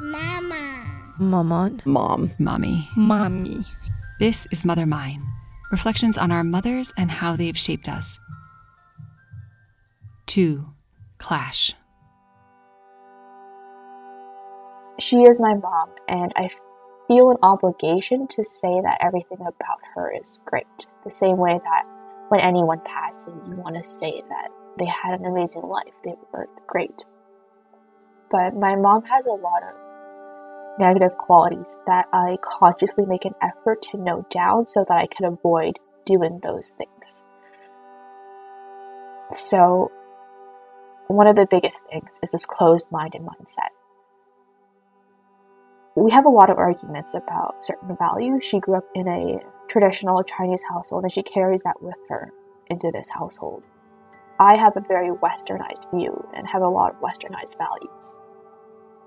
Mama. Maman. Mom. Mommy. Mommy. This is Mother Mine. Reflections on our mothers and how they've shaped us. 2. Clash. She is my mom, and I feel an obligation to say that everything about her is great. The same way that when anyone passes, you want to say that they had an amazing life, they were great. But my mom has a lot of negative qualities that I consciously make an effort to note down so that I can avoid doing those things. So, one of the biggest things is this closed minded mindset. We have a lot of arguments about certain values. She grew up in a traditional Chinese household and she carries that with her into this household. I have a very westernized view and have a lot of westernized values.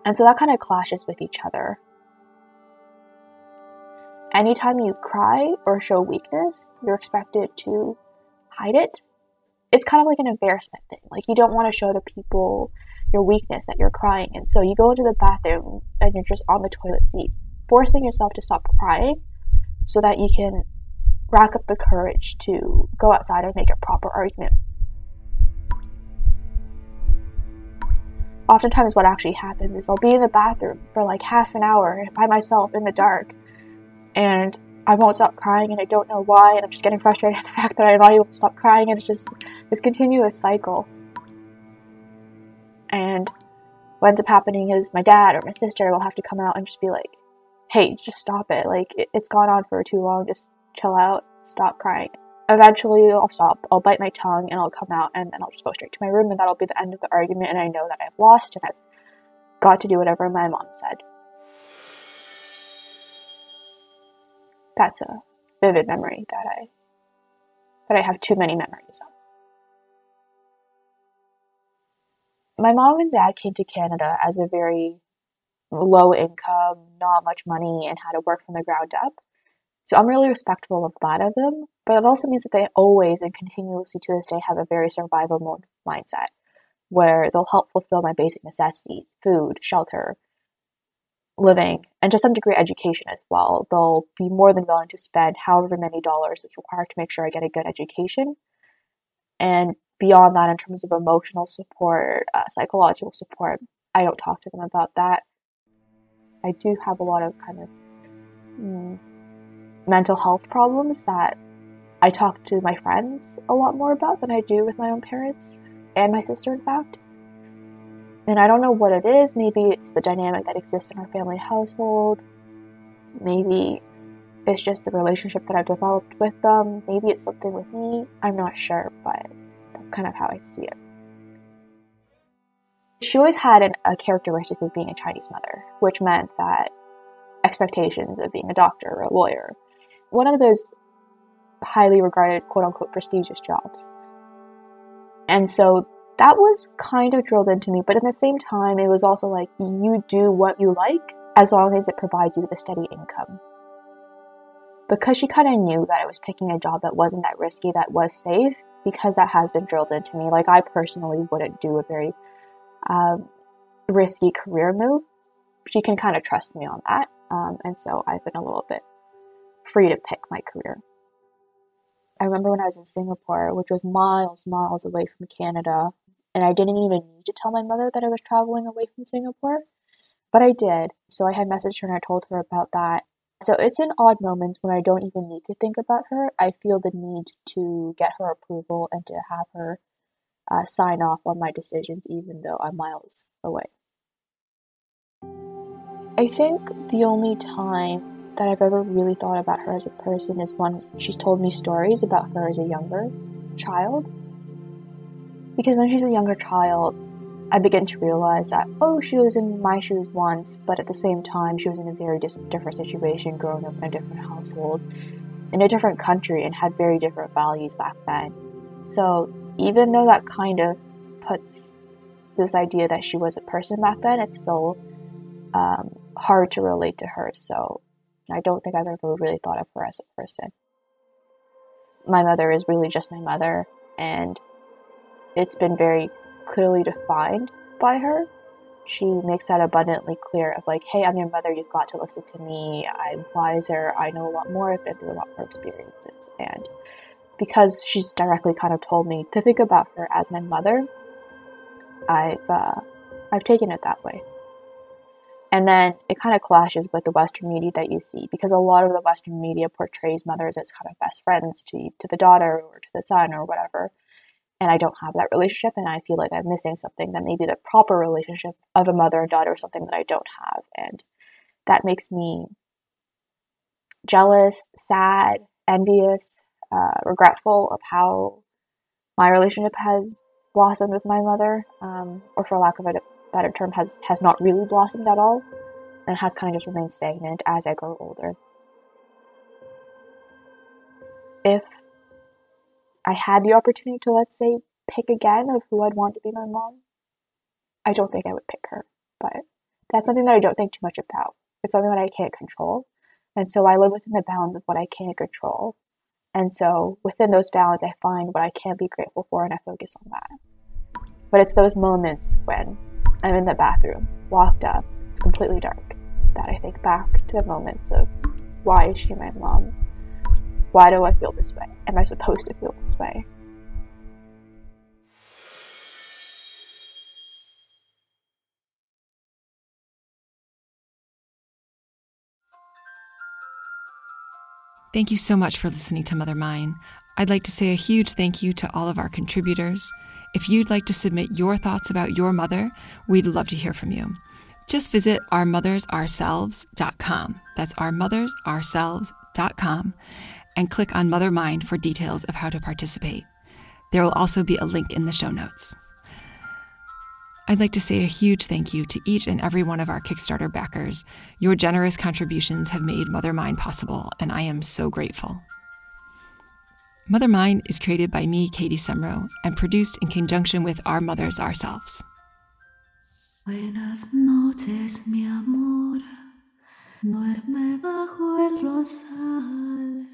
And so that kind of clashes with each other. Anytime you cry or show weakness, you're expected to hide it. It's kind of like an embarrassment thing. Like you don't want to show the people your weakness that you're crying. And so you go into the bathroom and you're just on the toilet seat, forcing yourself to stop crying so that you can rack up the courage to go outside and make a proper argument oftentimes what actually happens is I'll be in the bathroom for like half an hour by myself in the dark and I won't stop crying and I don't know why and I'm just getting frustrated at the fact that I'm not able to stop crying and it's just this continuous cycle. And what ends up happening is my dad or my sister will have to come out and just be like, hey, just stop it. Like, it, has gone on for too long. Just chill out. Stop crying eventually I'll stop, I'll bite my tongue, and I'll come out, and then I'll just go straight to my room, and that'll be the end of the argument, and I know that I've lost, and I've got to do whatever my mom said. That's a vivid memory that I that I have too many memories of. My mom and dad came to Canada as a very low income, not much money, and had to work from the ground up. So I'm really respectful of that of them, but it also means that they always and continuously to this day have a very survival mode mindset where they'll help fulfill my basic necessities food, shelter, living, and to some degree education as well. They'll be more than willing to spend however many dollars is required to make sure I get a good education. And beyond that, in terms of emotional support, uh, psychological support, I don't talk to them about that. I do have a lot of kind of mm, mental health problems that I talk to my friends a lot more about than I do with my own parents and my sister, in fact. And I don't know what it is. Maybe it's the dynamic that exists in our family household. Maybe it's just the relationship that I've developed with them. Maybe it's something with me. I'm not sure, but that's kind of how I see it. She always had an, a characteristic of being a Chinese mother, which meant that expectations of being a doctor or a lawyer one of those highly regarded quote unquote prestigious jobs. And so that was kind of drilled into me, but at the same time, it was also like you do what you like as long as it provides you with a steady income. Because she kind of knew that I was picking a job that wasn't that risky, that was safe, because that has been drilled into me. Like, I personally wouldn't do a very um, risky career move. She can kind of trust me on that. Um, and so I've been a little bit free to pick my career. I remember when I was in Singapore, which was miles, miles away from Canada, and I didn't even need to tell my mother that I was traveling away from Singapore, but I did. So I had messaged her and I told her about that. So it's in odd moments when I don't even need to think about her. I feel the need to get her approval and to have her uh, sign off on my decisions, even though I'm miles away. I think the only time that I've ever really thought about her as a person is when she's told me stories about her as a younger child. Because when she's a younger child, I begin to realize that, oh, she was in my shoes once, but at the same time, she was in a very dis- different situation, growing up in a different household, in a different country, and had very different values back then. So, even though that kind of puts this idea that she was a person back then, it's still um, hard to relate to her. So, I don't think I've ever really thought of her as a person. My mother is really just my mother, and it's been very clearly defined by her. she makes that abundantly clear of like, hey, I'm your mother, you've got to listen to me. I'm wiser, I know a lot more, I've been through a lot more experiences. And because she's directly kind of told me to think about her as my mother, I've uh, I've taken it that way. And then it kind of clashes with the Western media that you see because a lot of the Western media portrays mothers as kind of best friends to to the daughter or to the son or whatever. And I don't have that relationship, and I feel like I'm missing something that maybe the proper relationship of a mother and daughter is something that I don't have, and that makes me jealous, sad, envious, uh, regretful of how my relationship has blossomed with my mother, um, or for lack of a better term, has has not really blossomed at all, and has kind of just remained stagnant as I grow older. If I had the opportunity to, let's say, pick again of who I'd want to be my mom, I don't think I would pick her. But that's something that I don't think too much about. It's something that I can't control. And so I live within the bounds of what I can control. And so within those bounds, I find what I can be grateful for and I focus on that. But it's those moments when I'm in the bathroom, locked up, it's completely dark, that I think back to the moments of why is she my mom? Why do I feel this way? Am I supposed to feel this way? Thank you so much for listening to Mother Mine. I'd like to say a huge thank you to all of our contributors. If you'd like to submit your thoughts about your mother, we'd love to hear from you. Just visit ourmothersourselves.com. That's ourmothersourselves.com and click on Mother Mine for details of how to participate. There will also be a link in the show notes. I'd like to say a huge thank you to each and every one of our Kickstarter backers. Your generous contributions have made Mother Mine possible, and I am so grateful. Mother Mine is created by me, Katie Semro, and produced in conjunction with Our Mothers Ourselves. Buenas noches, mi amor. Duerme bajo el rosal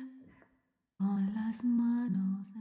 con las manos.